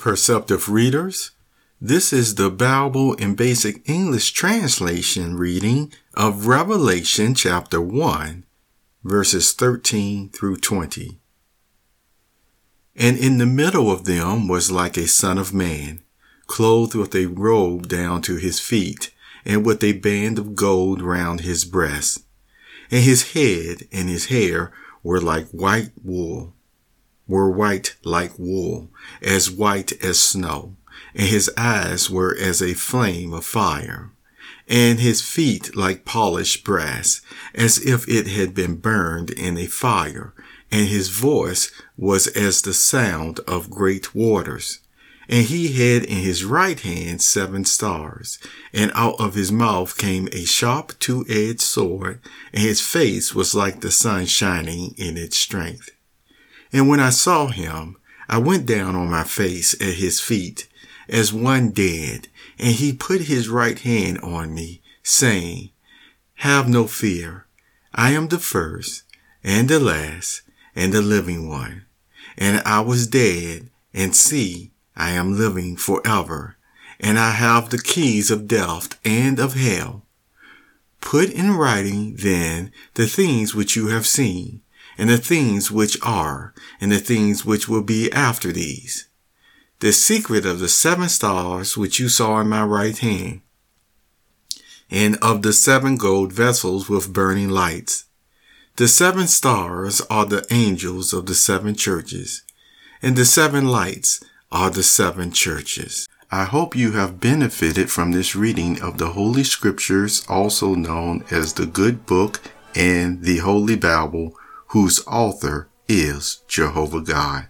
Perceptive readers, this is the Bible in Basic English translation reading of Revelation chapter 1, verses 13 through 20. And in the middle of them was like a son of man, clothed with a robe down to his feet, and with a band of gold round his breast. And his head and his hair were like white wool were white like wool, as white as snow, and his eyes were as a flame of fire, and his feet like polished brass, as if it had been burned in a fire, and his voice was as the sound of great waters. And he had in his right hand seven stars, and out of his mouth came a sharp two-edged sword, and his face was like the sun shining in its strength. And when I saw him, I went down on my face at his feet as one dead, and he put his right hand on me, saying, Have no fear. I am the first and the last and the living one. And I was dead, and see, I am living forever, and I have the keys of death and of hell. Put in writing then the things which you have seen and the things which are, and the things which will be after these. The secret of the seven stars which you saw in my right hand, and of the seven gold vessels with burning lights. The seven stars are the angels of the seven churches, and the seven lights are the seven churches. I hope you have benefited from this reading of the Holy Scriptures, also known as the Good Book and the Holy Bible whose author is Jehovah God.